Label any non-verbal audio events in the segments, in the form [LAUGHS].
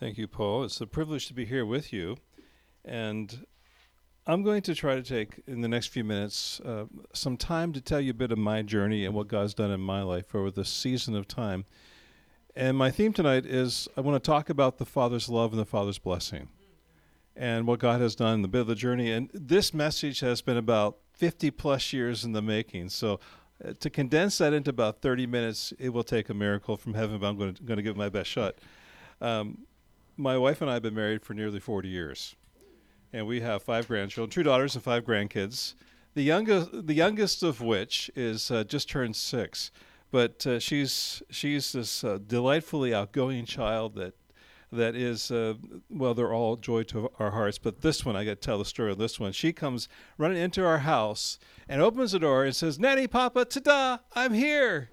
Thank you, Paul. It's a privilege to be here with you. And I'm going to try to take, in the next few minutes, uh, some time to tell you a bit of my journey and what God's done in my life over this season of time. And my theme tonight is I want to talk about the Father's love and the Father's blessing and what God has done in the bit of the journey. And this message has been about 50 plus years in the making. So uh, to condense that into about 30 minutes, it will take a miracle from heaven, but I'm going to, going to give it my best shot. Um, my wife and I have been married for nearly 40 years, and we have five grandchildren, two daughters and five grandkids. The youngest, the youngest of which is uh, just turned six, but uh, she's she's this uh, delightfully outgoing child that that is uh, well they're all joy to our hearts but this one i got to tell the story of this one she comes running into our house and opens the door and says nanny papa ta-da i'm here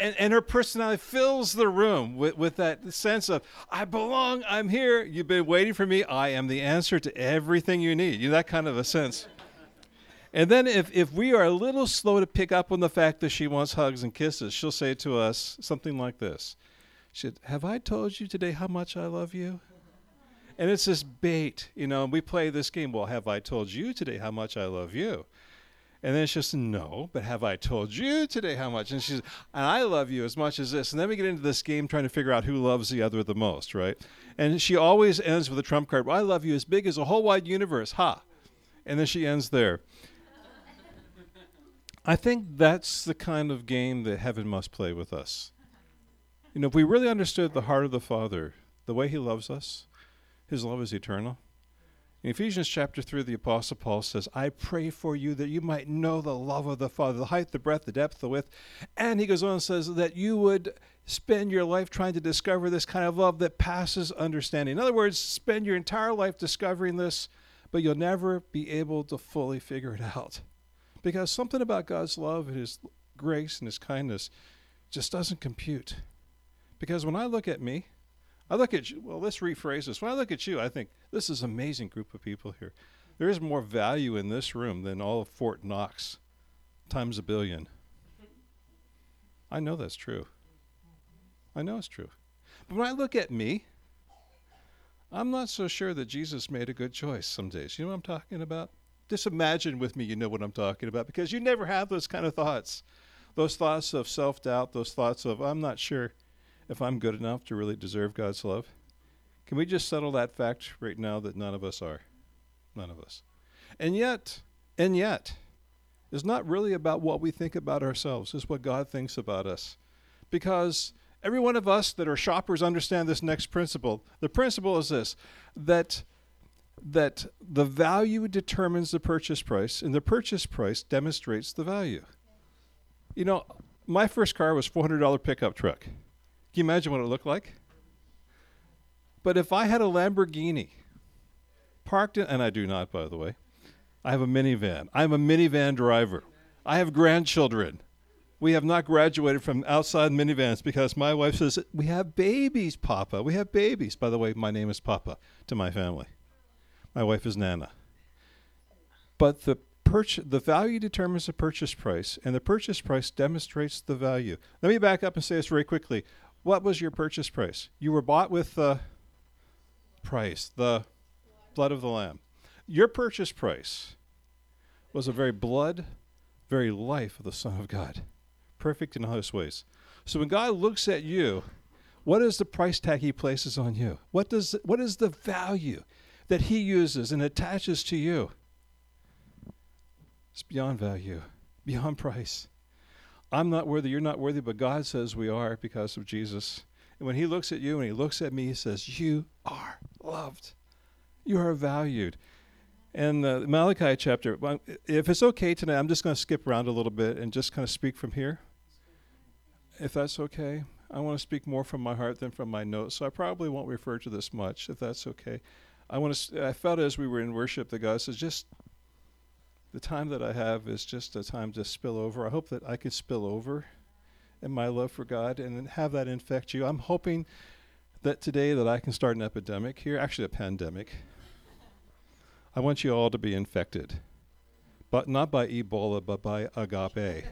and, and her personality fills the room with, with that sense of i belong i'm here you've been waiting for me i am the answer to everything you need. You know, that kind of a sense. And then if, if we are a little slow to pick up on the fact that she wants hugs and kisses she'll say to us something like this. She said have i told you today how much i love you? And it's this bait you know and we play this game well have i told you today how much i love you and then it's just, no, but have I told you today how much? And she's, and I love you as much as this. And then we get into this game trying to figure out who loves the other the most, right? And she always ends with a trump card. Well, I love you as big as a whole wide universe. Ha. And then she ends there. I think that's the kind of game that heaven must play with us. You know, if we really understood the heart of the Father, the way He loves us, His love is eternal in Ephesians chapter 3, the Apostle Paul says, I pray for you that you might know the love of the Father, the height, the breadth, the depth, the width. And he goes on and says that you would spend your life trying to discover this kind of love that passes understanding. In other words, spend your entire life discovering this, but you'll never be able to fully figure it out. Because something about God's love and His grace and His kindness just doesn't compute. Because when I look at me, I look at you, well, let's rephrase this. When I look at you, I think this is an amazing group of people here. There is more value in this room than all of Fort Knox times a billion. I know that's true. I know it's true. But when I look at me, I'm not so sure that Jesus made a good choice some days. You know what I'm talking about? Just imagine with me you know what I'm talking about because you never have those kind of thoughts. Those thoughts of self doubt, those thoughts of, I'm not sure if I'm good enough to really deserve God's love? Can we just settle that fact right now that none of us are? None of us. And yet, and yet, it's not really about what we think about ourselves, it's what God thinks about us. Because every one of us that are shoppers understand this next principle. The principle is this that that the value determines the purchase price and the purchase price demonstrates the value. You know, my first car was $400 pickup truck. Can you imagine what it looked like? But if I had a Lamborghini parked in, and I do not, by the way, I have a minivan. I'm a minivan driver. I have grandchildren. We have not graduated from outside minivans because my wife says, We have babies, Papa. We have babies. By the way, my name is Papa to my family. My wife is Nana. But the purchase, the value determines the purchase price, and the purchase price demonstrates the value. Let me back up and say this very quickly. What was your purchase price? You were bought with the price, the blood of the Lamb. Your purchase price was the very blood, very life of the Son of God, perfect in all his ways. So when God looks at you, what is the price tag he places on you? What does what is the value that he uses and attaches to you? It's beyond value, beyond price. I'm not worthy, you're not worthy, but God says we are because of Jesus. And when He looks at you and He looks at me, He says, You are loved. You are valued. And the Malachi chapter, if it's okay tonight, I'm just going to skip around a little bit and just kind of speak from here. If that's okay. I want to speak more from my heart than from my notes, so I probably won't refer to this much, if that's okay. I want to. I felt as we were in worship that God says, just the time that I have is just a time to spill over. I hope that I could spill over in my love for God and have that infect you. I'm hoping that today that I can start an epidemic here, actually a pandemic. I want you all to be infected. But not by Ebola, but by agape.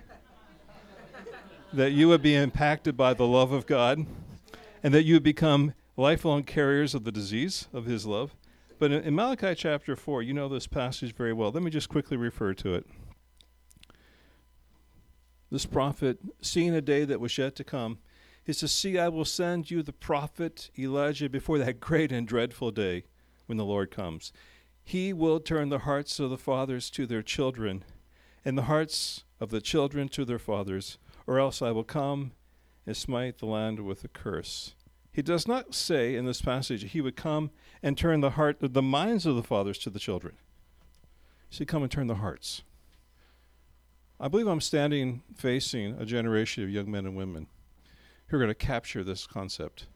that you would be impacted by the love of God and that you would become lifelong carriers of the disease of his love. But in, in Malachi chapter 4, you know this passage very well. Let me just quickly refer to it. This prophet, seeing a day that was yet to come, he says, See, I will send you the prophet Elijah before that [LAUGHS] great and dreadful day when the Lord comes. He will turn the hearts of the fathers to their children, and the hearts of the children to their fathers, or else I will come and smite the land with a curse. He does not say in this passage he would come and turn the heart the minds of the fathers to the children. He said, Come and turn the hearts. I believe I'm standing facing a generation of young men and women who are going to capture this concept.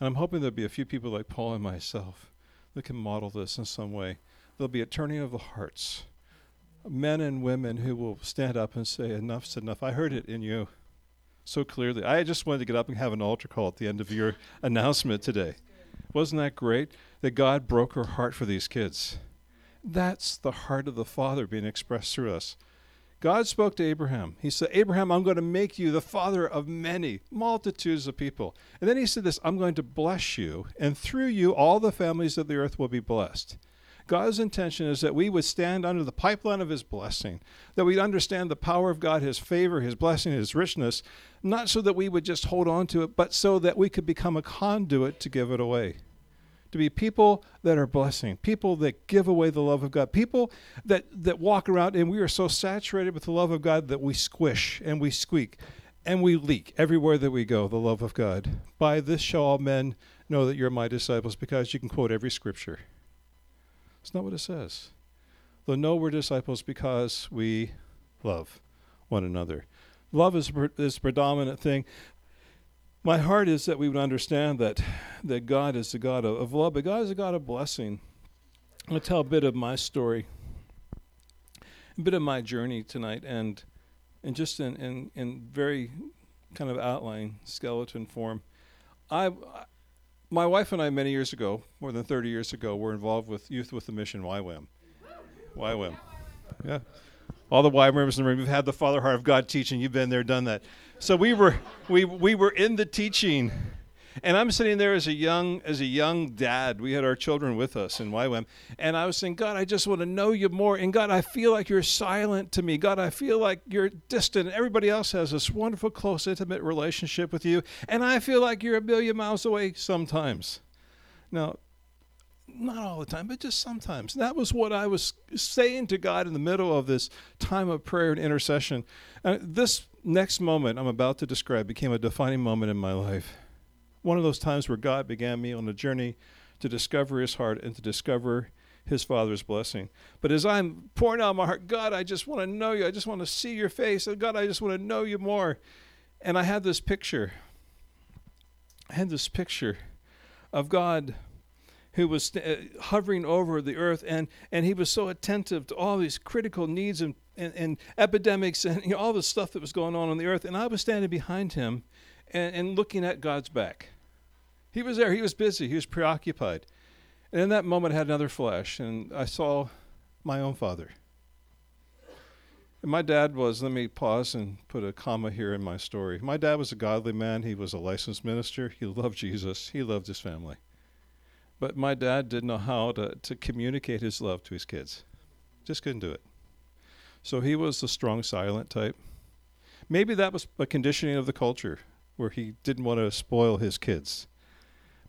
And I'm hoping there'll be a few people like Paul and myself that can model this in some way. There'll be a turning of the hearts. Men and women who will stand up and say, Enough's enough. I heard it in you so clearly. I just wanted to get up and have an altar call at the end of your [LAUGHS] announcement today. Wasn't that great? That God broke her heart for these kids. That's the heart of the Father being expressed through us. God spoke to Abraham. He said, Abraham, I'm going to make you the father of many multitudes of people. And then he said this I'm going to bless you, and through you, all the families of the earth will be blessed. God's intention is that we would stand under the pipeline of His blessing, that we'd understand the power of God, His favor, His blessing, His richness, not so that we would just hold on to it, but so that we could become a conduit to give it away to be people that are blessing, people that give away the love of God, people that, that walk around and we are so saturated with the love of God that we squish and we squeak and we leak everywhere that we go the love of God. By this shall all men know that you're my disciples because you can quote every scripture. It's not what it says. They'll know we're disciples because we love one another. Love is this predominant thing my heart is that we would understand that that God is the God of, of love, but God is a God of blessing. I'm going to tell a bit of my story, a bit of my journey tonight, and and just in in, in very kind of outline skeleton form. I, my wife and I, many years ago, more than 30 years ago, were involved with Youth with a Mission, YWAM. YWAM. Yeah. All the YWAMers in the room, you've had the Father Heart of God teaching. You've been there, done that. So we were we we were in the teaching, and I'm sitting there as a young as a young dad. We had our children with us in YWAM, and I was saying, God, I just want to know you more. And God, I feel like you're silent to me. God, I feel like you're distant. Everybody else has this wonderful, close, intimate relationship with you, and I feel like you're a million miles away sometimes. Now, not all the time, but just sometimes. That was what I was saying to God in the middle of this time of prayer and intercession. And this next moment I'm about to describe became a defining moment in my life. One of those times where God began me on a journey to discover his heart and to discover his father's blessing. But as I'm pouring out my heart, God, I just want to know you. I just want to see your face. And God, I just want to know you more. And I had this picture. I had this picture of God who was uh, hovering over the earth, and, and he was so attentive to all these critical needs and, and, and epidemics and you know, all the stuff that was going on on the earth. And I was standing behind him and, and looking at God's back. He was there, he was busy, he was preoccupied. And in that moment, I had another flash, and I saw my own father. And my dad was, let me pause and put a comma here in my story. My dad was a godly man. He was a licensed minister. He loved Jesus. He loved his family. But my dad didn't know how to, to communicate his love to his kids. Just couldn't do it. So he was the strong, silent type. Maybe that was a conditioning of the culture where he didn't want to spoil his kids.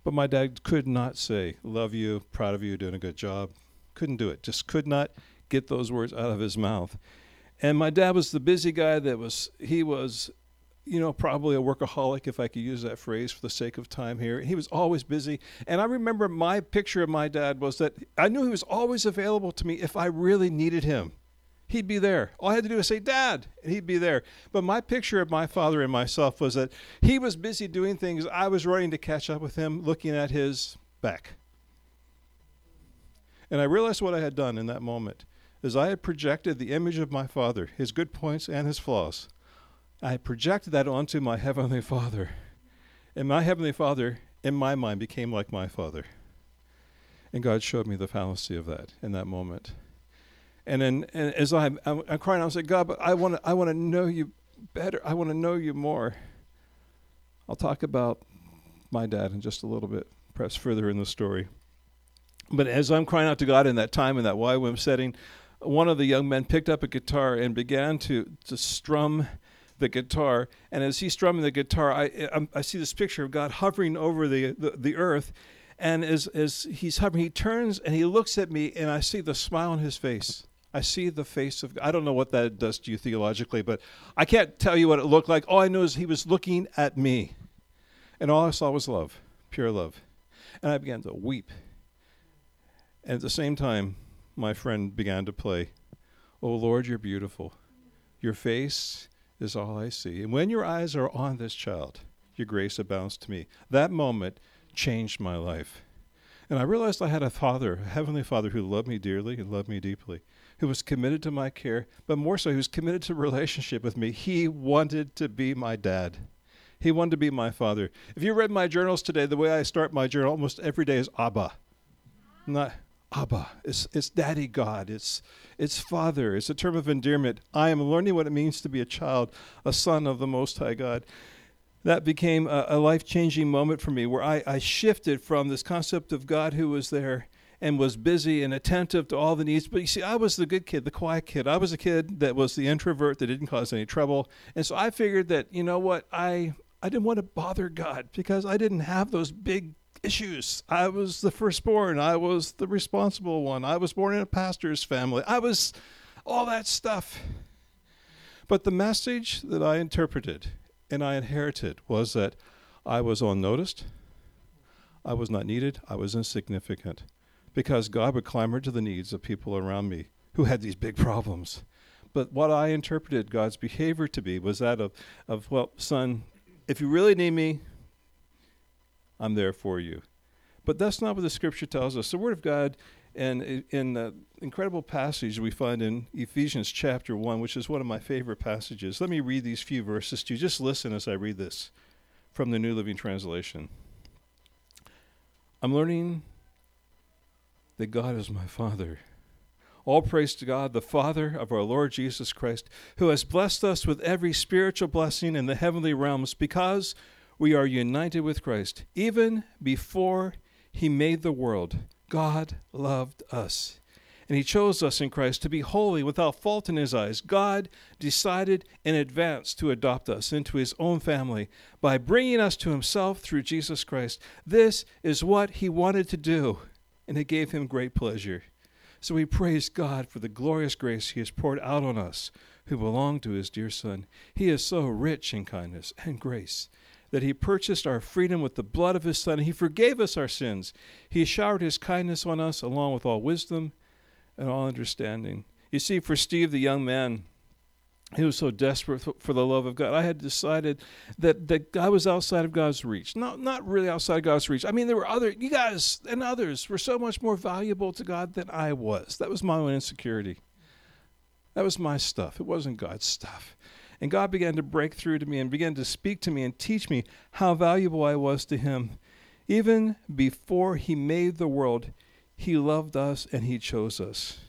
But my dad could not say, Love you, proud of you, doing a good job. Couldn't do it. Just could not get those words out of his mouth. And my dad was the busy guy that was, he was you know, probably a workaholic, if I could use that phrase for the sake of time here. He was always busy. And I remember my picture of my dad was that I knew he was always available to me if I really needed him. He'd be there. All I had to do was say, Dad, and he'd be there. But my picture of my father and myself was that he was busy doing things. I was running to catch up with him, looking at his back. And I realized what I had done in that moment is I had projected the image of my father, his good points and his flaws I projected that onto my Heavenly Father. And my Heavenly Father, in my mind, became like my Father. And God showed me the fallacy of that in that moment. And then and as I'm, I'm, I'm crying, I like, God, but I want to I wanna know you better. I want to know you more. I'll talk about my dad in just a little bit, perhaps further in the story. But as I'm crying out to God in that time, in that YWAM setting, one of the young men picked up a guitar and began to, to strum the guitar. And as he's strumming the guitar, I, I, I see this picture of God hovering over the, the, the earth. And as, as he's hovering, he turns and he looks at me, and I see the smile on his face. I see the face of God. I don't know what that does to you theologically, but I can't tell you what it looked like. All I know is he was looking at me. And all I saw was love, pure love. And I began to weep. And at the same time, my friend began to play, Oh Lord, you're beautiful. Your face is all I see. And when your eyes are on this child, your grace abounds to me. That moment changed my life. And I realized I had a father, a heavenly father, who loved me dearly and loved me deeply who was committed to my care, but more so, he was committed to [LAUGHS] relationship with me. He wanted to be my dad. He wanted to be my father. If you read my journals today, the way I start my journal almost every day is Abba. Not Abba. It's, it's Daddy God. It's, it's Father. It's a term of endearment. I am learning what it means to be a child, a son of the Most High God. That became a, a life changing moment for me where I, I shifted from this concept of God who was there and was busy and attentive to all the needs. But you see, I was the good kid, the quiet kid. I was a kid that was the introvert that didn't cause any trouble. And so I figured that, you know what, I I didn't want to bother God because I didn't have those big issues. I was the firstborn. I was the responsible one. I was born in a pastor's family. I was all that stuff. But the message that I interpreted and I inherited was that I was unnoticed, I was not needed, I was insignificant because God would clamor to the needs of people around me who had these big problems. But what I interpreted God's behavior to be was that of, of well, son, if you really need me, I'm there for you. But that's not what the scripture tells us. The Word of God, and in the incredible passage we find in Ephesians chapter 1, which is one of my favorite passages. Let me read these few verses to you. Just listen as I read this from the New Living Translation. I'm learning that God is my Father. All praise to God, the Father of our Lord Jesus Christ, who has blessed us with every spiritual blessing in the heavenly realms because we are united with Christ. Even before he made the world, God loved us. And he chose us in Christ to be holy without fault in his eyes. God decided in advance to adopt us into his own family by bringing us to himself through Jesus Christ. This is what he wanted to do and it gave him great pleasure. So we praise God for the glorious grace he has poured out on us who belong to his dear Son. He is so rich in kindness and grace that he purchased our freedom with the blood of his Son. He forgave us our sins. He showered his kindness on us along with all wisdom and all understanding. You see, for Steve, the young man, he was so desperate for the love of God. I had decided that, that I was outside of God's reach. Not not really outside of God's reach. I mean, there were other you guys and others were so much more valuable to God than I was. That was my own insecurity. That was my stuff. It wasn't God's stuff. And God began to break through to me and began to speak to me and teach me how valuable I was to Him. Even before He made the world, He loved us and He chose us.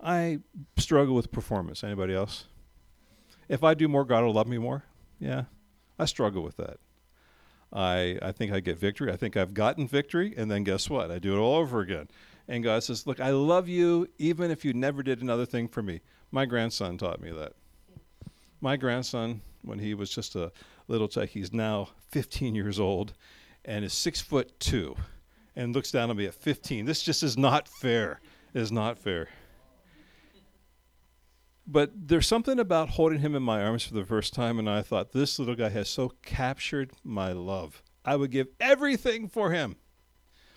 I struggle with performance. Anybody else? If I do more, God will love me more. Yeah, I struggle with that. I I think I get victory. I think I've gotten victory, and then guess what? I do it all over again. And God says, "Look, I love you, even if you never did another thing for me." My grandson taught me that. My grandson, when he was just a little child, he's now 15 years old, and is six foot two, and looks down at me at 15. This just is not fair. It is not fair. But there's something about holding him in my arms for the first time, and I thought, this little guy has so captured my love. I would give everything for him.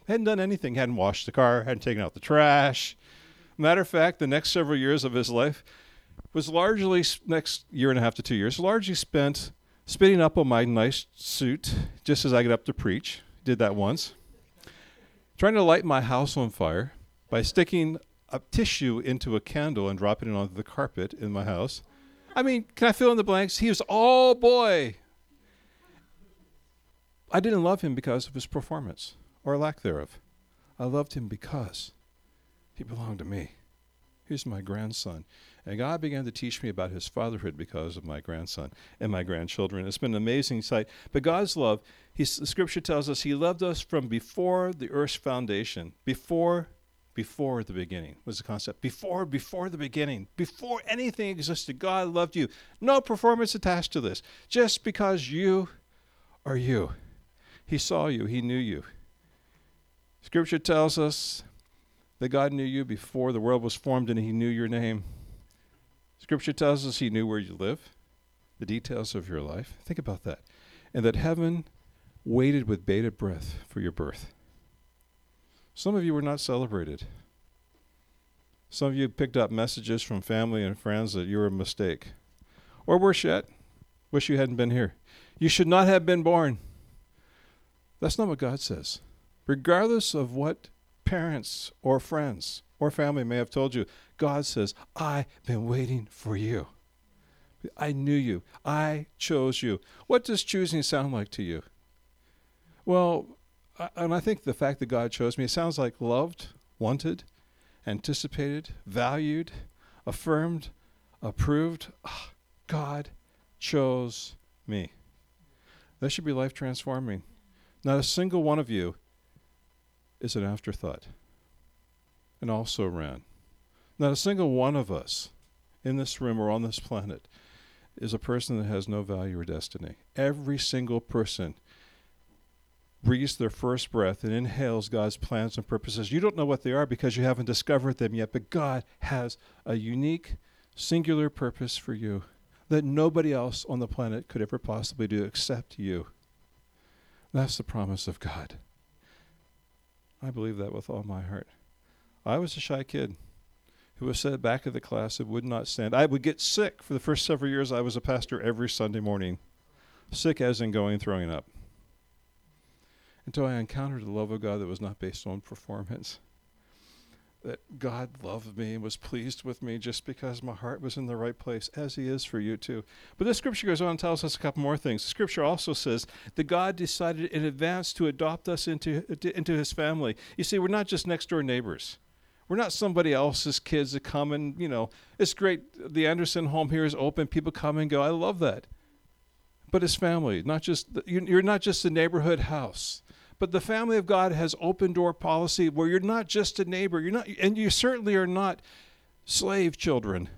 Hadn't done anything, hadn't washed the car, hadn't taken out the trash. Matter of fact, the next several years of his life was largely, next year and a half to two years, largely spent spitting up on my nice suit just as I get up to preach. Did that once. Trying to light my house on fire by sticking a tissue into a candle and dropping it onto the carpet in my house. I mean, can I fill in the blanks? He was all boy. I didn't love him because of his performance or lack thereof. I loved him because he belonged to me. Here's my grandson. And God began to teach me about his fatherhood because of my grandson and my grandchildren. It's been an amazing sight. But God's love, he's, the scripture tells us he loved us from before the earth's foundation, before before the beginning was the concept. Before, before the beginning, before anything existed, God loved you. No performance attached to this. Just because you are you. He saw you, He knew you. Scripture tells us that God knew you before the world was formed and He knew your name. Scripture tells us He knew where you live, the details of your life. Think about that. And that heaven waited with bated breath for your birth. Some of you were not celebrated. Some of you picked up messages from family and friends that you were a mistake. Or worse yet, wish you hadn't been here. You should not have been born. That's not what God says. Regardless of what parents or friends or family may have told you, God says, I've been waiting for you. I knew you. I chose you. What does choosing sound like to you? Well, and I think the fact that God chose me, sounds like loved, wanted, anticipated, valued, affirmed, approved. Oh, God chose me. That should be life transforming. Not a single one of you is an afterthought and also ran. Not a single one of us in this room or on this planet is a person that has no value or destiny. Every single person breathes their first breath and inhales God's plans and purposes. You don't know what they are because you haven't discovered them yet, but God has a unique, singular purpose for you that nobody else on the planet could ever possibly do except you. That's the promise of God. I believe that with all my heart. I was a shy kid who was set back of the class and would not stand. I would get sick for the first several years I was a pastor every Sunday morning. Sick as in going throwing up until I encountered the love of God that was not based on performance. That God loved me and was pleased with me just because my heart was in the right place, as He is for you too. But this scripture goes on and tells us a couple more things. The scripture also says that God decided in advance to adopt us into, into His family. You see, we're not just next door neighbors. We're not somebody else's kids that come and, you know, it's great. The Anderson home here is open. People come and go. I love that. But it's family, not just, you're not just a neighborhood house. But the family of God has open door policy where you're not just a neighbor, you're not and you certainly are not slave children.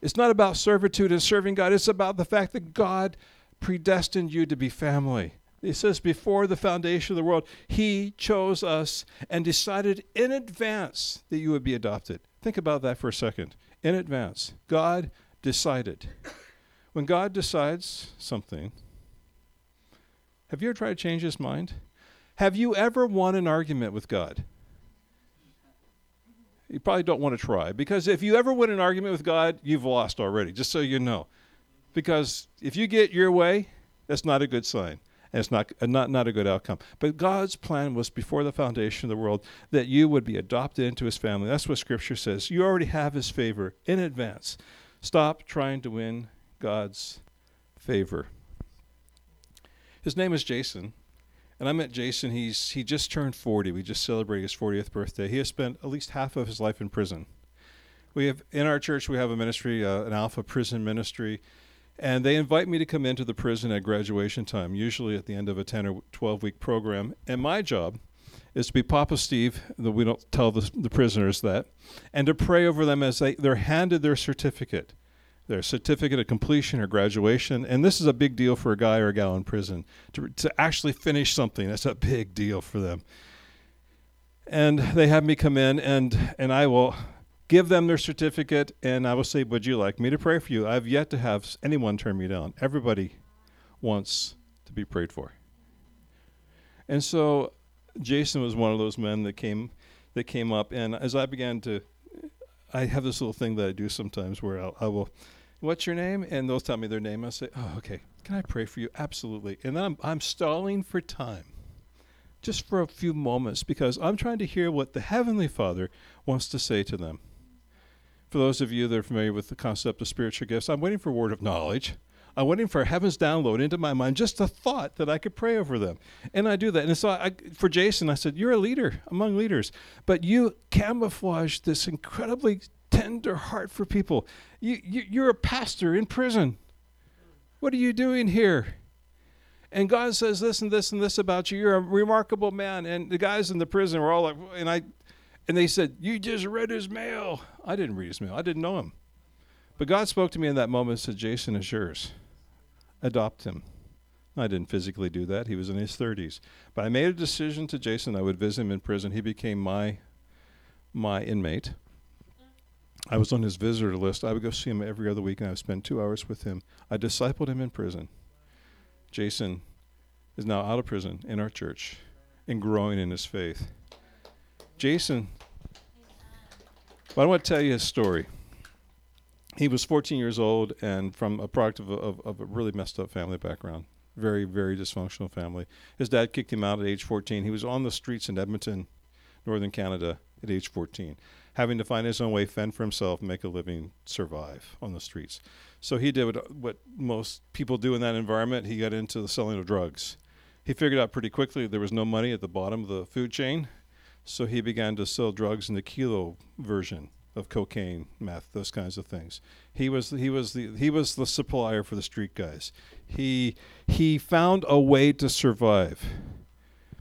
It's not about servitude and serving God, it's about the fact that God predestined you to be family. He says, before the foundation of the world, He chose us and decided in advance that you would be adopted. Think about that for a second. In advance, God decided. When God decides something, have you ever tried to change his mind? Have you ever won an argument with God? You probably don't want to try because if you ever win an argument with God, you've lost already, just so you know. Because if you get your way, that's not a good sign. And it's not, not, not a good outcome. But God's plan was before the foundation of the world that you would be adopted into his family. That's what Scripture says. You already have his favor in advance. Stop trying to win God's favor. His name is Jason. And I met Jason. He's he just turned 40. We just celebrated his 40th birthday. He has spent at least half of his life in prison. We have in our church we have a ministry, uh, an Alpha prison ministry, and they invite me to come into the prison at graduation time, usually at the end of a 10 or 12 week program. And my job is to be Papa Steve, that we don't tell the, the prisoners that, and to pray over them as they, they're handed their certificate their certificate of completion or graduation. And this is a big deal for a guy or a gal in prison to, to actually finish something. That's a big deal for them. And they have me come in, and, and I will give them their certificate, and I will say, Would you like me to pray for you? I've yet to have anyone turn me down. Everybody wants to be prayed for. And so Jason was one of those men that came that came up, and as I began to I have this little thing that I do sometimes where I'll, I will, what's your name? And they'll tell me their name. I'll say, oh, okay. Can I pray for you? Absolutely. And then I'm, I'm stalling for time, just for a few moments, because I'm trying to hear what the Heavenly Father wants to say to them. For those of you that are familiar with the concept of spiritual gifts, I'm waiting for a word of knowledge. I'm waiting for heaven's download into my mind, just a thought that I could pray over them. And I do that. And so I, for Jason, I said, You're a leader among leaders, but you camouflage this incredibly tender heart for people. You, you, you're a pastor in prison. What are you doing here? And God says this and this and this about you. You're a remarkable man. And the guys in the prison were all like, and I, and they said, You just read his mail. I didn't read his mail. I didn't know him. But God spoke to me in that moment and said, Jason is yours. Adopt him. I didn't physically do that. He was in his 30s. But I made a decision to Jason I would visit him in prison. He became my my inmate. I was on his visitor list. I would go see him every other week and I would spend two hours with him. I discipled him in prison. Jason is now out of prison in our church and growing in his faith. Jason, I want to tell you his story. He was 14 years old and from a product of a, of, of a really messed up family background. Very, very dysfunctional family. His dad kicked him out at age 14. He was on the streets in Edmonton, northern Canada, at age 14, having to find his own way, fend for himself, make a living, survive on the streets. So he did what, what most people do in that environment. He got into the selling of drugs. He figured out pretty quickly there was no money at the bottom of the food chain, so he began to sell drugs in the kilo version of cocaine, meth, those kinds of things. He was he was the he was the supplier for the street guys. He he found a way to survive.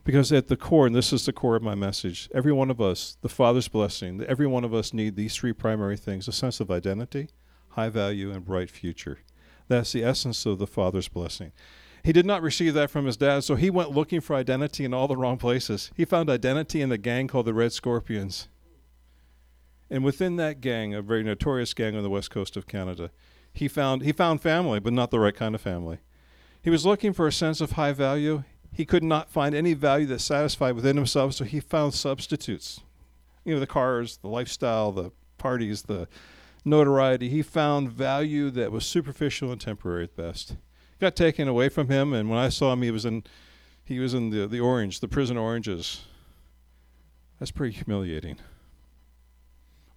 Because at the core, and this is the core of my message, every one of us, the Father's blessing, every one of us need these three primary things a sense of identity, high value, and bright future. That's the essence of the Father's blessing. He did not receive that from his dad, so he went looking for identity in all the wrong places. He found identity in the gang called the Red Scorpions. And within that gang, a very notorious gang on the west coast of Canada, he found he found family, but not the right kind of family. He was looking for a sense of high value. He could not find any value that satisfied within himself, so he found substitutes. You know, the cars, the lifestyle, the parties, the notoriety. He found value that was superficial and temporary at best. Got taken away from him, and when I saw him, he was in he was in the, the orange, the prison oranges. That's pretty humiliating.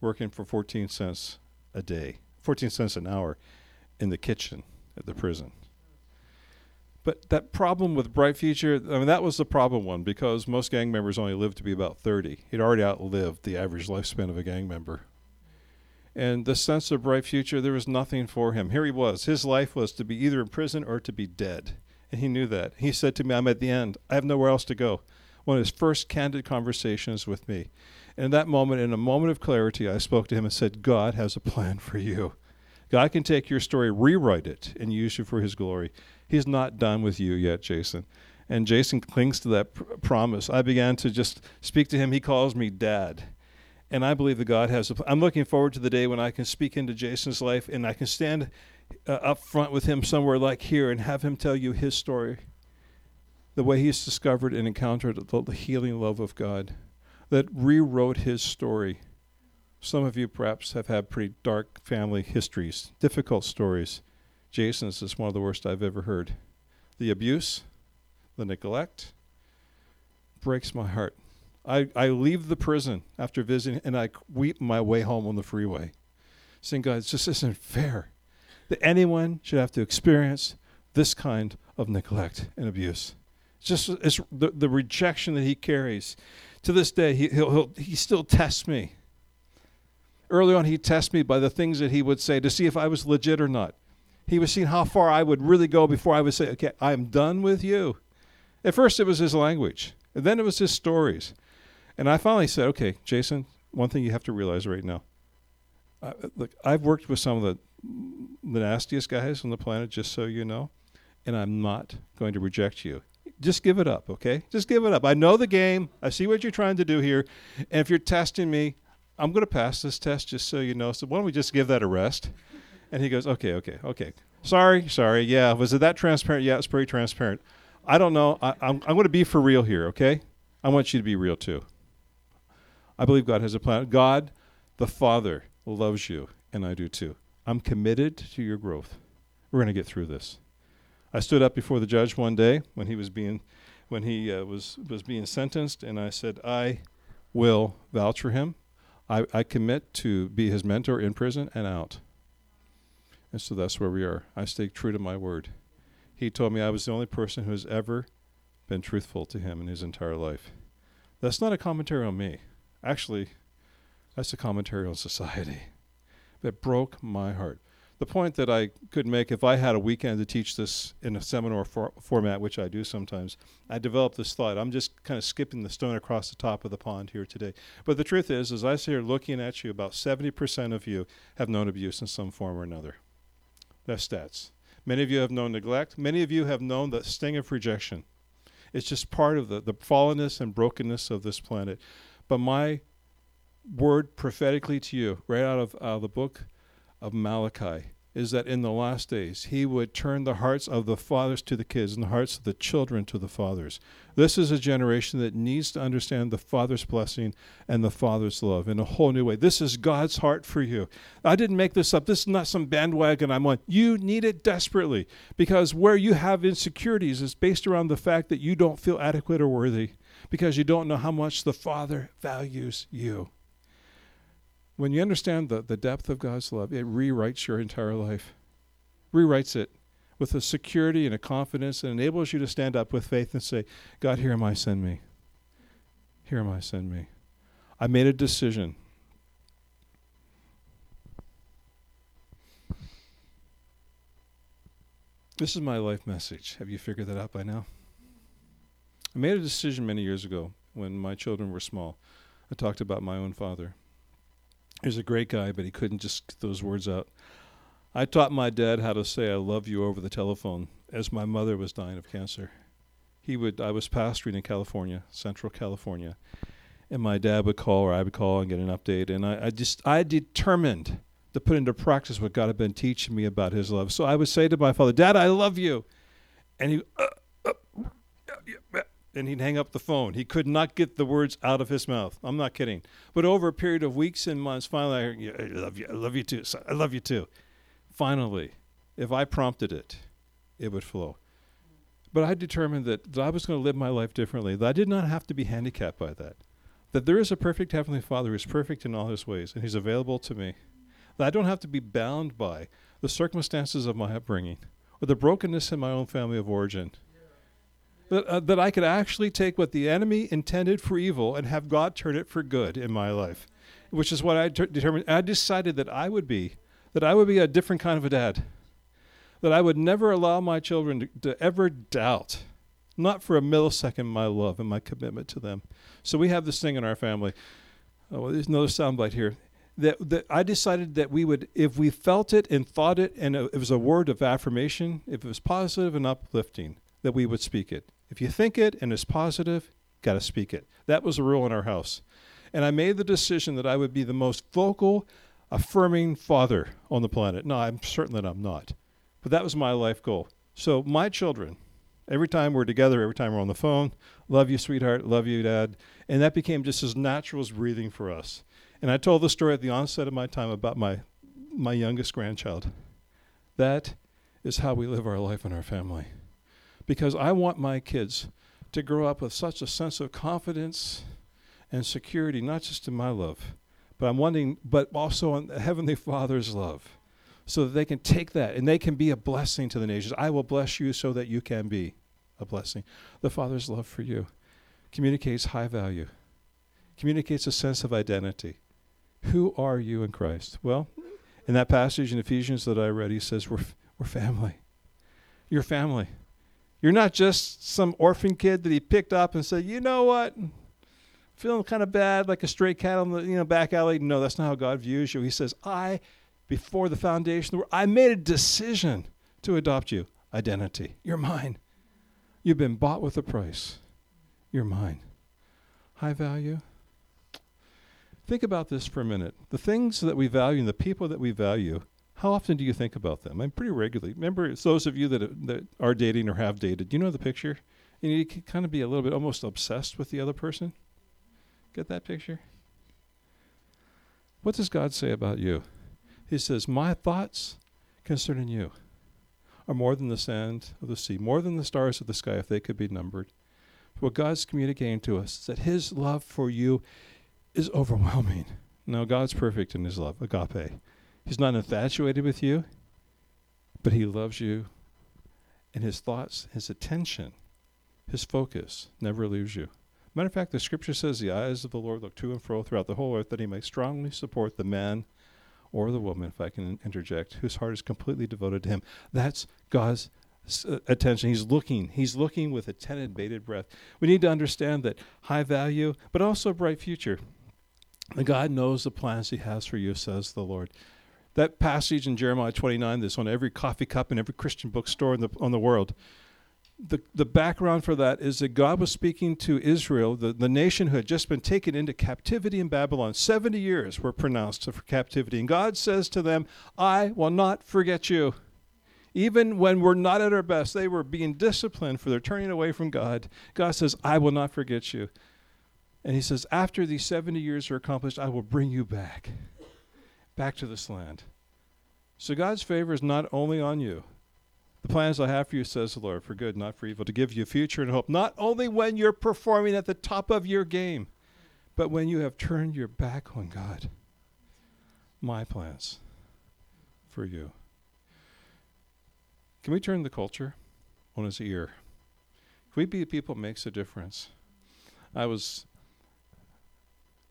Working for 14 cents a day, 14 cents an hour in the kitchen at the prison. But that problem with Bright Future, I mean, that was the problem one because most gang members only live to be about 30. He'd already outlived the average lifespan of a gang member. And the sense of bright future, there was nothing for him. Here he was. His life was to be either in prison or to be dead. And he knew that. He said to me, I'm at the end. I have nowhere else to go. One of his first candid conversations with me. And in that moment, in a moment of clarity, I spoke to him and said, God has a plan for you. God can take your story, rewrite it, and use you for his glory. He's not done with you yet, Jason. And Jason clings to that pr- promise. I began to just speak to him. He calls me dad. And I believe that God has. I'm looking forward to the day when I can speak into Jason's life and I can stand uh, up front with him somewhere like here and have him tell you his story, the way he's discovered and encountered the healing love of God that rewrote his story. Some of you perhaps have had pretty dark family histories, difficult stories. Jason's is one of the worst I've ever heard. The abuse, the neglect, breaks my heart. I, I leave the prison after visiting and I weep my way home on the freeway, saying, God, it just isn't fair that anyone should have to experience this kind of neglect and abuse. It's just it's the, the rejection that he carries. To this day, he, he'll, he'll, he still tests me. Early on, he tests me by the things that he would say to see if I was legit or not. He was seeing how far I would really go before I would say, okay, I am done with you. At first, it was his language, and then it was his stories. And I finally said, okay, Jason, one thing you have to realize right now. Uh, look, I've worked with some of the, the nastiest guys on the planet, just so you know, and I'm not going to reject you. Just give it up, okay? Just give it up. I know the game. I see what you're trying to do here. And if you're testing me, I'm going to pass this test just so you know. So why don't we just give that a rest? And he goes, okay, okay, okay. Sorry, sorry. Yeah, was it that transparent? Yeah, it's pretty transparent. I don't know. I, I'm, I'm going to be for real here, okay? I want you to be real too. I believe God has a plan. God, the Father, loves you, and I do too. I'm committed to your growth. We're going to get through this. I stood up before the judge one day when he was being when he uh, was was being sentenced, and I said, "I will vouch for him. I, I commit to be his mentor in prison and out." And so that's where we are. I stay true to my word. He told me I was the only person who has ever been truthful to him in his entire life. That's not a commentary on me. Actually, that's a commentary on society. That broke my heart. The point that I could make if I had a weekend to teach this in a seminar for format, which I do sometimes, I developed this thought. I'm just kind of skipping the stone across the top of the pond here today. But the truth is, as I sit here looking at you, about 70% of you have known abuse in some form or another. That's stats. Many of you have known neglect. Many of you have known the sting of rejection. It's just part of the, the fallenness and brokenness of this planet. But my word prophetically to you, right out of uh, the book of Malachi, is that in the last days he would turn the hearts of the fathers to the kids and the hearts of the children to the fathers. This is a generation that needs to understand the father's blessing and the father's love in a whole new way. This is God's heart for you. I didn't make this up. This is not some bandwagon I'm on. You need it desperately because where you have insecurities is based around the fact that you don't feel adequate or worthy because you don't know how much the father values you. When you understand the, the depth of God's love, it rewrites your entire life. Rewrites it with a security and a confidence that enables you to stand up with faith and say, God, here am I, send me. Here am I, send me. I made a decision. This is my life message. Have you figured that out by now? I made a decision many years ago when my children were small. I talked about my own father. He's a great guy, but he couldn't just get those words out. I taught my dad how to say I love you over the telephone as my mother was dying of cancer. He would I was pastoring in California, Central California, and my dad would call or I would call and get an update and I, I just I determined to put into practice what God had been teaching me about his love. So I would say to my father, Dad, I love you. And he uh, uh, and he'd hang up the phone. He could not get the words out of his mouth. I'm not kidding. But over a period of weeks and months, finally, I I love you. I love you too. I love you too. Finally, if I prompted it, it would flow. But I determined that, that I was going to live my life differently, that I did not have to be handicapped by that. That there is a perfect Heavenly Father who is perfect in all his ways, and he's available to me. That I don't have to be bound by the circumstances of my upbringing or the brokenness in my own family of origin that, uh, that I could actually take what the enemy intended for evil and have God turn it for good in my life, which is what I ter- determined. I decided that I would be, that I would be a different kind of a dad, that I would never allow my children to, to ever doubt, not for a millisecond, my love and my commitment to them. So we have this thing in our family. Oh, well, there's another soundbite here. That, that I decided that we would, if we felt it and thought it, and it was a word of affirmation, if it was positive and uplifting, that we would speak it. If you think it and it's positive, got to speak it. That was a rule in our house. And I made the decision that I would be the most vocal, affirming father on the planet. No, I'm certain that I'm not. But that was my life goal. So my children, every time we're together, every time we're on the phone, love you, sweetheart, love you, dad. And that became just as natural as breathing for us. And I told the story at the onset of my time about my my youngest grandchild. That is how we live our life in our family because I want my kids to grow up with such a sense of confidence and security, not just in my love, but I'm wanting, but also in the Heavenly Father's love, so that they can take that and they can be a blessing to the nations. I will bless you so that you can be a blessing. The Father's love for you communicates high value, communicates a sense of identity. Who are you in Christ? Well, in that passage in Ephesians that I read, he says, We're, we're family. You're family. You're not just some orphan kid that he picked up and said, you know what? Feeling kind of bad, like a stray cat on the you know back alley. No, that's not how God views you. He says, I, before the foundation of the world, I made a decision to adopt you. Identity. You're mine. You've been bought with a price. You're mine. High value. Think about this for a minute. The things that we value and the people that we value how often do you think about them? I'm pretty regularly. Remember, it's those of you that, that are dating or have dated. You know the picture? And you can kind of be a little bit almost obsessed with the other person. Get that picture? What does God say about you? He says, My thoughts concerning you are more than the sand of the sea, more than the stars of the sky, if they could be numbered. What God's communicating to us is that His love for you is overwhelming. Now, God's perfect in His love, agape. He's not infatuated with you. But He loves you, and His thoughts, His attention, His focus never leaves you. Matter of fact, the scripture says the eyes of the Lord look to and fro throughout the whole earth that He may strongly support the man or the woman, if I can interject, whose heart is completely devoted to Him. That's God's uh, attention. He's looking. He's looking with attentive, bated breath. We need to understand that high value, but also a bright future. God knows the plans He has for you, says the Lord. That passage in Jeremiah 29 that's on every coffee cup in every Christian bookstore in the, on the world. The, the background for that is that God was speaking to Israel, the, the nation who had just been taken into captivity in Babylon. 70 years were pronounced for captivity. And God says to them, I will not forget you. Even when we're not at our best, they were being disciplined for their turning away from God. God says, I will not forget you. And he says, After these 70 years are accomplished, I will bring you back, back to this land. So God's favor is not only on you. The plans I have for you, says the Lord, for good, not for evil, to give you future and hope, not only when you're performing at the top of your game, but when you have turned your back on God. My plans for you. Can we turn the culture on its ear? Can we be people makes a difference? I was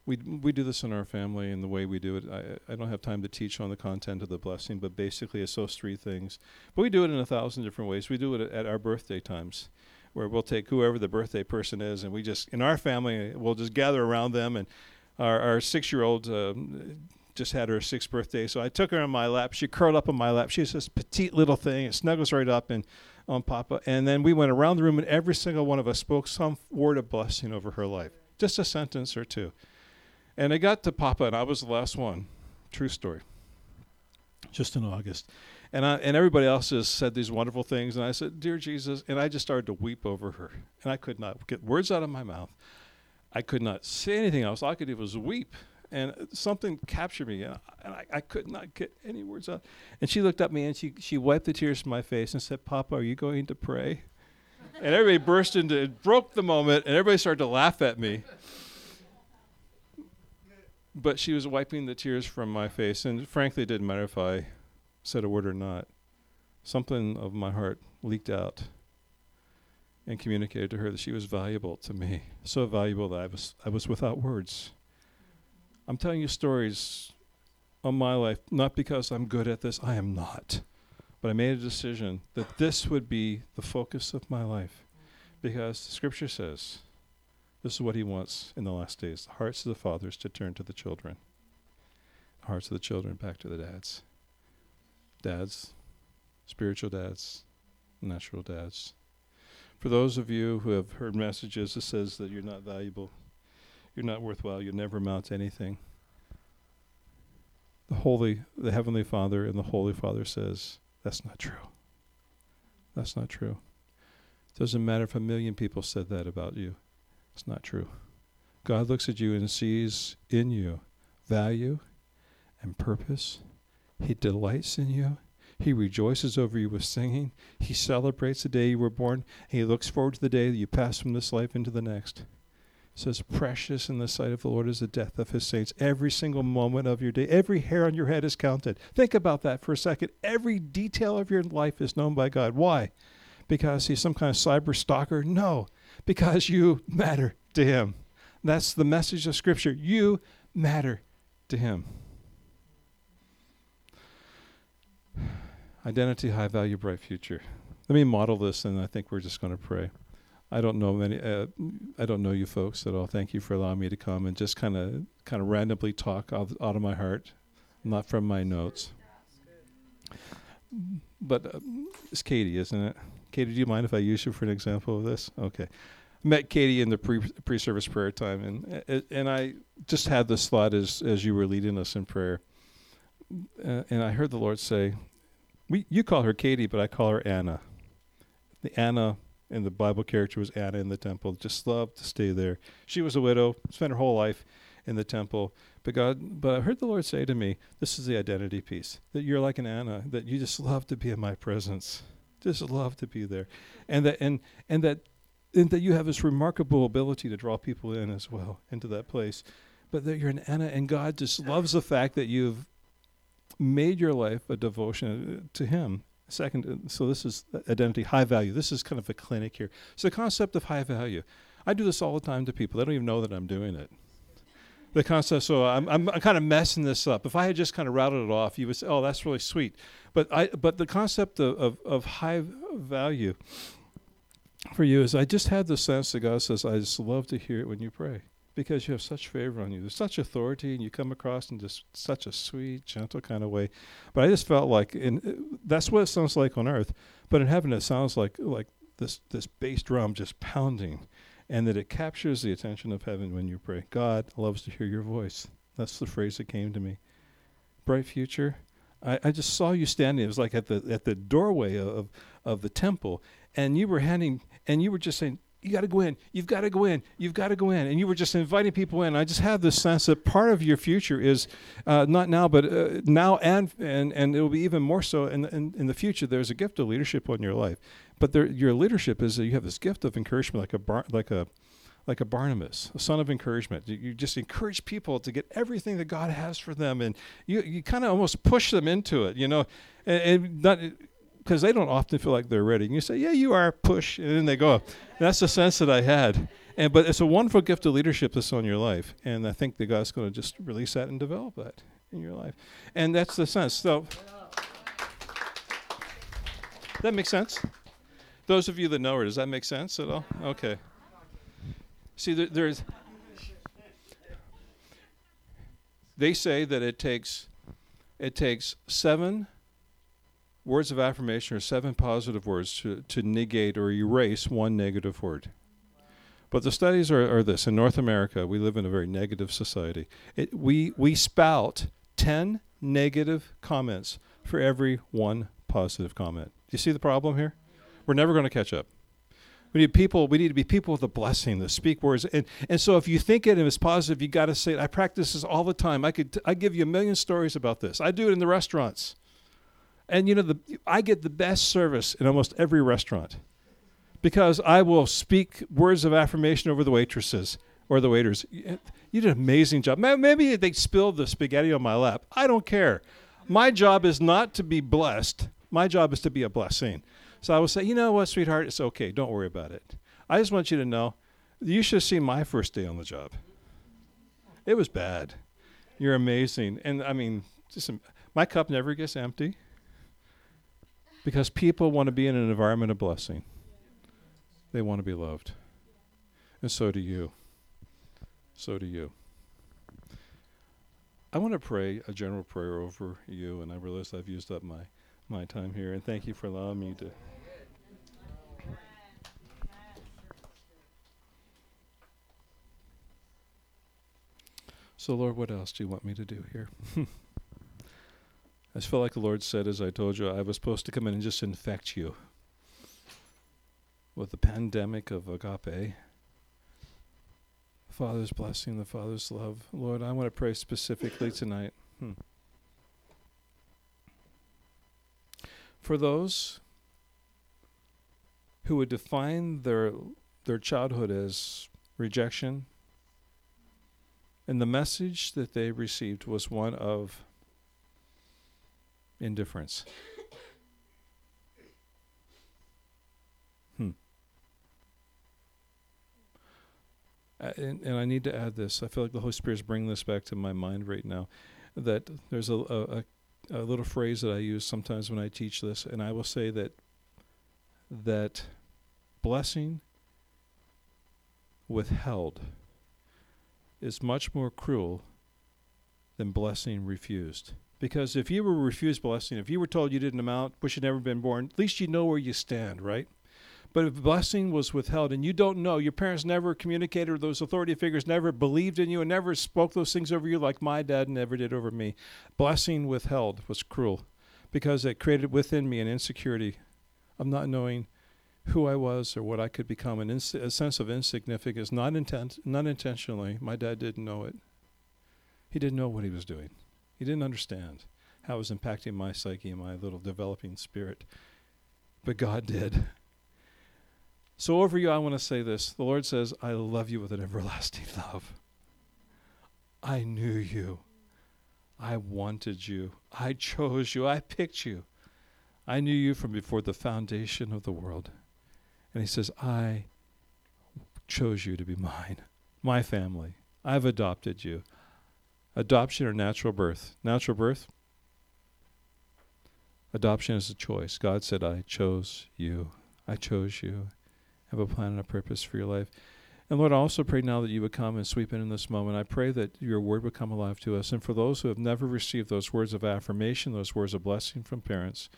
we we do this in our family and the way we do it. I I don't have time to teach on the content of the blessing, but basically it's those three things. But we do it in a thousand different ways. We do it at, our birthday times, where we'll take whoever the birthday person is, and we just in our family we'll just gather around them. And our our six year old um, just had her sixth birthday, so I took her on my lap. She curled up on my lap. She's this petite little thing. It snuggles right up and on Papa. And then we went around the room, and every single one of us spoke some word of blessing over her life, just a sentence or two. And I got to Papa, and I was the last one. True story. Just in August. And, I, and everybody else just said these wonderful things. And I said, Dear Jesus. And I just started to weep over her. And I could not get words out of my mouth. I could not say anything else. All I could do was weep and something captured me, and I, I, could not get any words out. And she looked at me and she, she wiped the tears from my face and said, Papa, are you going to pray? and everybody burst into, it broke the moment, and everybody started to laugh at me. But she was wiping the tears from my face, and frankly, it didn't matter if I said a word or not. Something of my heart leaked out and communicated to her that she was valuable to me, so valuable that I was, I was without words. I'm telling you stories of my life, not because I'm good at this, I am not. But I made a decision that this would be the focus of my life. Because the scripture says this is what he wants in the last days the hearts of the fathers to turn to the children, the hearts of the children back to the dads. Dads, spiritual dads, natural dads. For those of you who have heard messages that says that you're not valuable, you're not worthwhile. You'll never amount to anything. The Holy, the Heavenly Father and the Holy Father says, that's not true. That's not true. It doesn't matter if a million people said that about you. It's not true. God looks at you and sees in you value and purpose. He delights in you. He rejoices over you with singing. He celebrates the day you were born. He looks forward to the day that you pass from this life into the next says, Precious in the sight of the Lord is the death of his saints. Every single moment of your day, every hair on your head is counted. Think about that for a second. Every detail of your life is known by God. Why? Because he's some kind of cyber stalker? No, because you matter to him. That's the message of Scripture. You matter to him. [SIGHS] Identity, high value, bright future. Let me model this, and I think we're just going to pray. I don't know many. Uh, I don't know you folks at all. Thank you for allowing me to come and just kind of, kind of randomly talk out, out, of my heart, not from my notes. But uh, it's Katie, isn't it? Katie, do you mind if I use you for an example of this? Okay. Met Katie in the pre pre-service prayer time, and and I just had this thought as as you were leading us in prayer, uh, and I heard the Lord say, "We you call her Katie, but I call her Anna." The Anna and the Bible character was Anna in the temple. Just loved to stay there. She was a widow, spent her whole life in the temple. But God, but I heard the Lord say to me, "This is the identity piece. That you're like an Anna. That you just love to be in my presence. Just love to be there, and that and and that and that you have this remarkable ability to draw people in as well into that place. But that you're an Anna, and God just loves the fact that you've made your life a devotion to Him Second, uh, so this is identity, high value. This is kind of a clinic here. So the concept of high value. I do this all the time to people. They don't even know that I'm doing it. The concept. So I'm, I'm kind of messing this up. If I had just kind of routed it off, you would say, "Oh, that's really sweet." But I, but the concept of, of, of high value for you is I just had the sense that God says, I just love to hear it when you pray because you have such favor on you. There's such authority, and you come across in just such a sweet, gentle kind of way. But I just felt like, and uh, that's what it sounds like on earth. But in heaven, it sounds like like this this bass drum just pounding, and that it captures the attention of heaven when you pray. God loves to hear your voice. That's the phrase that came to me. Bright future. I, I just saw you standing. It was like at the at the doorway of of the temple, and you were handing and you were just saying, you got to go in. You've got to go in. You've got to go in. And you were just inviting people in. I just have this sense that part of your future is uh, not now, but uh, now and, and and it will be even more so in, in, in the future. There's a gift of leadership on your life, but there, your leadership is that you have this gift of encouragement, like a bar, like a like a Barnabas, a son of encouragement. You, just encourage people to get everything that God has for them, and you you kind of almost push them into it, you know, and, and because they don't often feel like they're ready. And you say, "Yeah, you are." Push, and then they go. that's the sense that I had. And but it's a wonderful gift of leadership that's on your life, and I think that God's going to just release that and develop that in your life, and that's the sense. So that makes sense. Those of you that know her, does that make sense at all? Okay. See, there, there's. They say that it takes, it takes seven words of affirmation or seven positive words to, to negate or erase one negative word. But the studies are, are this in North America, we live in a very negative society. It, we, we spout 10 negative comments for every one positive comment. Do you see the problem here? We're never going to catch up. We need people. We need to be people with a blessing that speak words. And and so if you think it and it's positive, you got to say it. I practice this all the time. I could I give you a million stories about this. I do it in the restaurants. And you know, the, I get the best service in almost every restaurant because I will speak words of affirmation over the waitresses or the waiters. Eh, you did an amazing job. Maybe they spilled the spaghetti on my lap. I don't care. My job is not to be blessed. My job is to be a blessing. So I will say, you know what, sweetheart, it's okay. Don't worry about it. I just want you to know, you should have seen my first day on the job. It was bad. You're amazing, and I mean, just my cup never gets empty. Because people want to be in an environment of blessing. They want to be loved. And so do you. So do you. I want to pray a general prayer over you, and I realize I've used up my, my time here, and thank you for allowing me to. So, Lord, what else do you want me to do here? [LAUGHS] I just felt like the Lord said, as I told you, I was supposed to come in and just infect you with the pandemic of agape. Father's blessing, the Father's love. Lord, I want to pray specifically tonight. Hmm. For those who would define their their childhood as rejection, and the message that they received was one of indifference. Hmm. Uh, and, and, I need to add this. I feel like the Holy Spirit is bringing this back to my mind right now. That there's a, a, a little phrase that I use sometimes when I teach this, and I will say that that blessing withheld is much more cruel than blessing refused. Because if you were refused blessing, if you were told you didn't amount, wish you'd never been born, at least you know where you stand, right? But if blessing was withheld and you don't know, your parents never communicated, or those authority figures never believed in you and never spoke those things over you like my dad never did over me, blessing withheld was cruel because it created within me an insecurity of not knowing who I was or what I could become, an ins- a sense of insignificance, not, intent- not intentionally. My dad didn't know it. He didn't know what he was doing. He didn't understand how it was impacting my psyche and my little developing spirit. But God [LAUGHS] did. So, over you, I want to say this. The Lord says, I love you with an everlasting [LAUGHS] love. I knew you. I wanted you. I chose you. I picked you. I knew you from before the foundation of the world. And he says, I chose you to be mine, my family. I've adopted you. Adoption or natural birth? Natural birth? Adoption is a choice. God said, I chose you. I chose you. I Have a plan and a purpose for your life. And Lord, I also pray now that you would come and sweep in in this moment. I pray that your word would come alive to us. And for those who have never received those words of affirmation, those words of blessing from parents,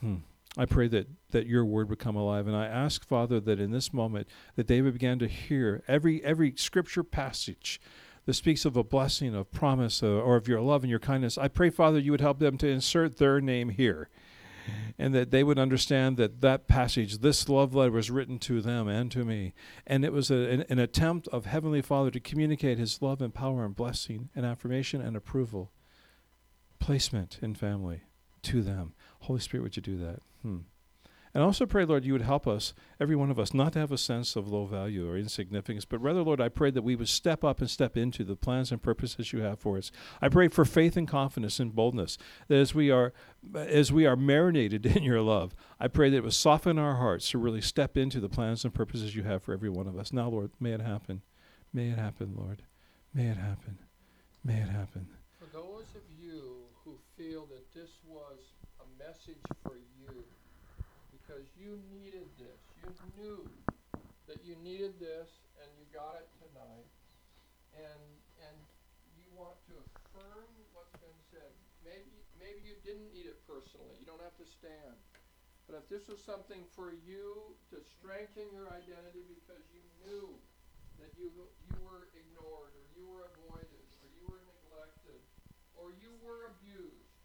hmm, I pray that, that your word would come alive. And I ask, Father, that in this moment that they would begin to hear every every scripture passage that speaks of a blessing, of promise, uh, or of your love and your kindness. I pray, Father, you would help them to insert their name here and that they would understand that that passage, this love letter, was written to them and to me. And it was a, an, an, attempt of Heavenly Father to communicate His love and power and blessing and affirmation and approval, placement in family to them. Holy Spirit, would you do that? Hmm. And also pray, Lord, you would help us, every one of us, not to have a sense of low value or insignificance, but rather, Lord, I pray that we would step up and step into the plans and purposes you have for us. I pray for faith and confidence and boldness, that as we are as we are marinated [LAUGHS] in your love, I pray that it would soften our hearts to really step into the plans and purposes you have for every one of us. Now, Lord, may it happen. May it happen, Lord. May it happen. May it happen. For those of you who feel that this was a message for you, because you needed this. You knew that you needed this and you got it tonight. And and you want to affirm what's been said. Maybe maybe you didn't need it personally. You don't have to stand. But if this was something for you to strengthen your identity because you knew that you you were ignored or you were avoided or you were neglected or you were abused,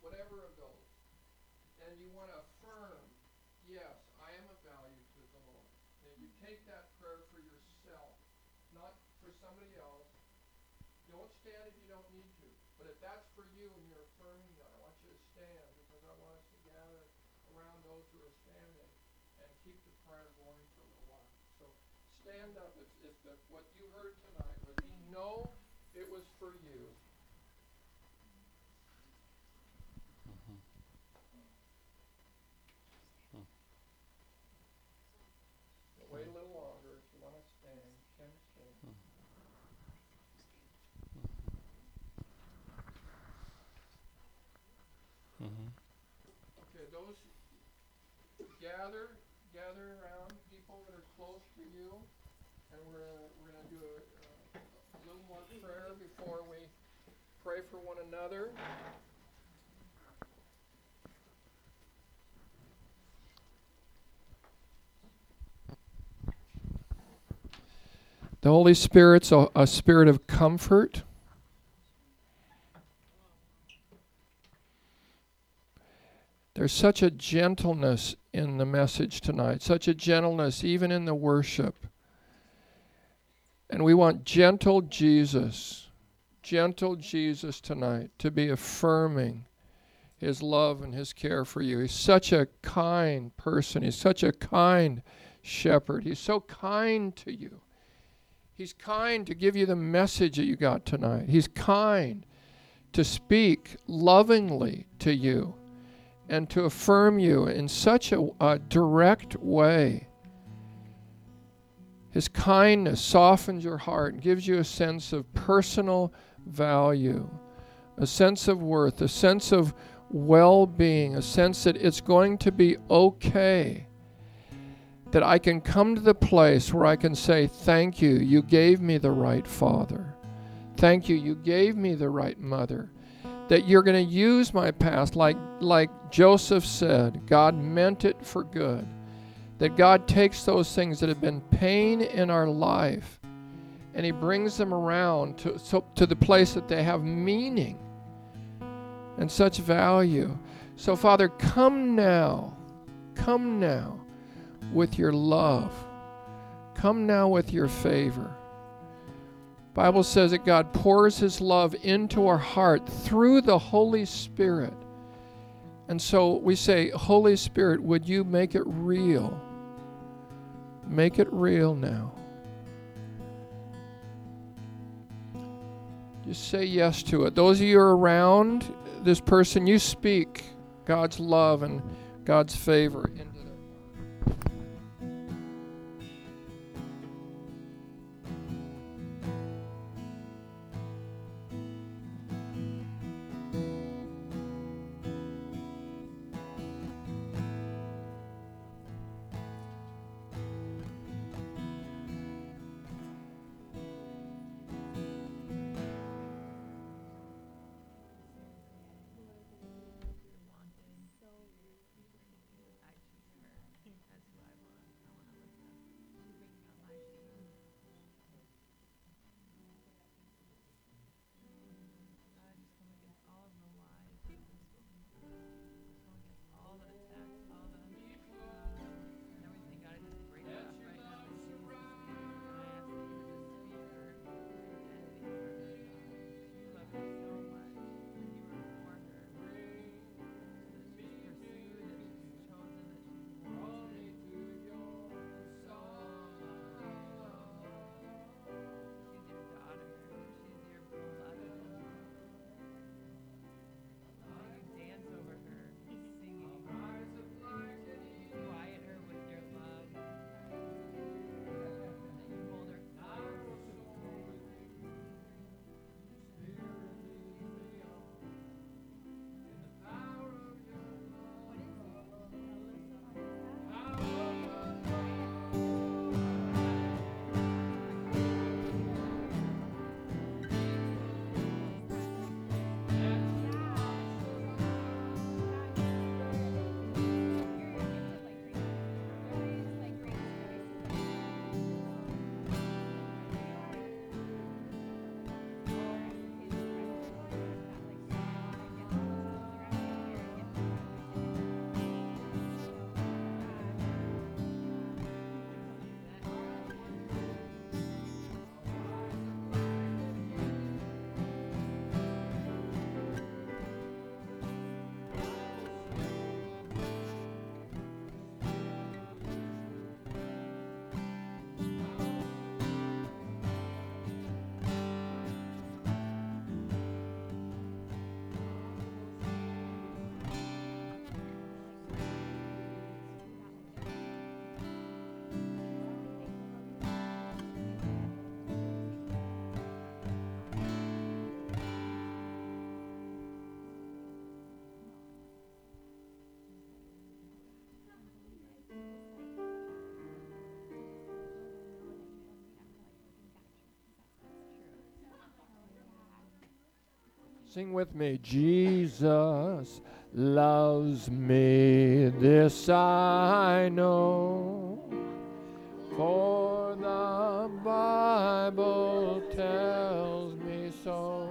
whatever of those, and you want to yes, I am of value to the Lord. And you take that prayer for yourself, not for somebody else. Don't stand if you don't need to. But if that's for you and you're affirming that, I want you to stand because I want us to gather around those who are standing and keep the prayer going for a while. So stand up if, if the, what you heard tonight was you know it was for you. Wait a little longer if you want to stand. Can stand. Mm-hmm. Okay, those gather, gather around people that are close to you, and we're gonna, we're gonna do a, a little more prayer before we pray for one another. The Holy Spirit's a, a spirit of comfort. There's such a gentleness in the message tonight, such a gentleness even in the worship. And we want gentle Jesus, gentle Jesus tonight to be affirming his love and his care for you. He's such a kind person, he's such a kind shepherd. He's so kind to you. He's kind to give you the message that you got tonight. He's kind to speak lovingly to you and to affirm you in such a, a direct way. His kindness softens your heart and gives you a sense of personal value, a sense of worth, a sense of well being, a sense that it's going to be okay. That I can come to the place where I can say, Thank you, you gave me the right father. Thank you, you gave me the right mother that you're going to use my past like like Joseph said God meant it for good. That God takes those things that have been pain in our life and he brings them around to so, to the place that they have meaning and such value. So father come now come now with your love. Come now with your favor Bible says that God pours his love into our heart through the Holy Spirit. And so we say, Holy Spirit, would you make it real? Make it real now. Just say yes to it. Those of you around this person, you speak. God's love and God's favor into their Sing with me. Jesus loves me, this I know. For the Bible tells me so.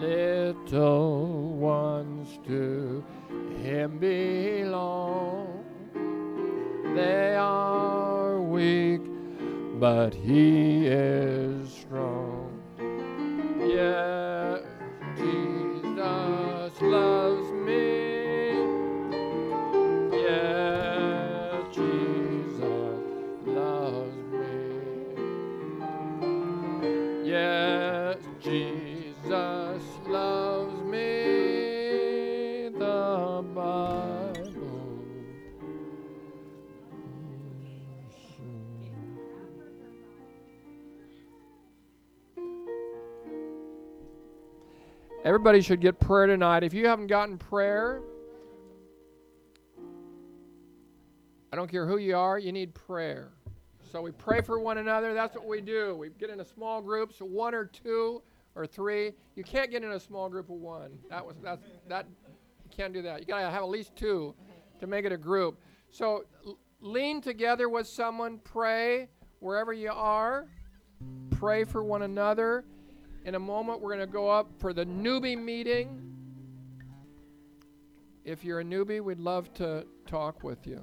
Little ones to Him belong. They are weak, but He is Everybody should get prayer tonight. If you haven't gotten prayer, I don't care who you are, you need prayer. So we pray for one another. That's what we do. We get into small groups, one or two or three. You can't get in a small group of one. That was that's that you can't do that. You gotta have at least two to make it a group. So l- lean together with someone, pray wherever you are. Pray for one another. In a moment, we're going to go up for the newbie meeting. If you're a newbie, we'd love to talk with you.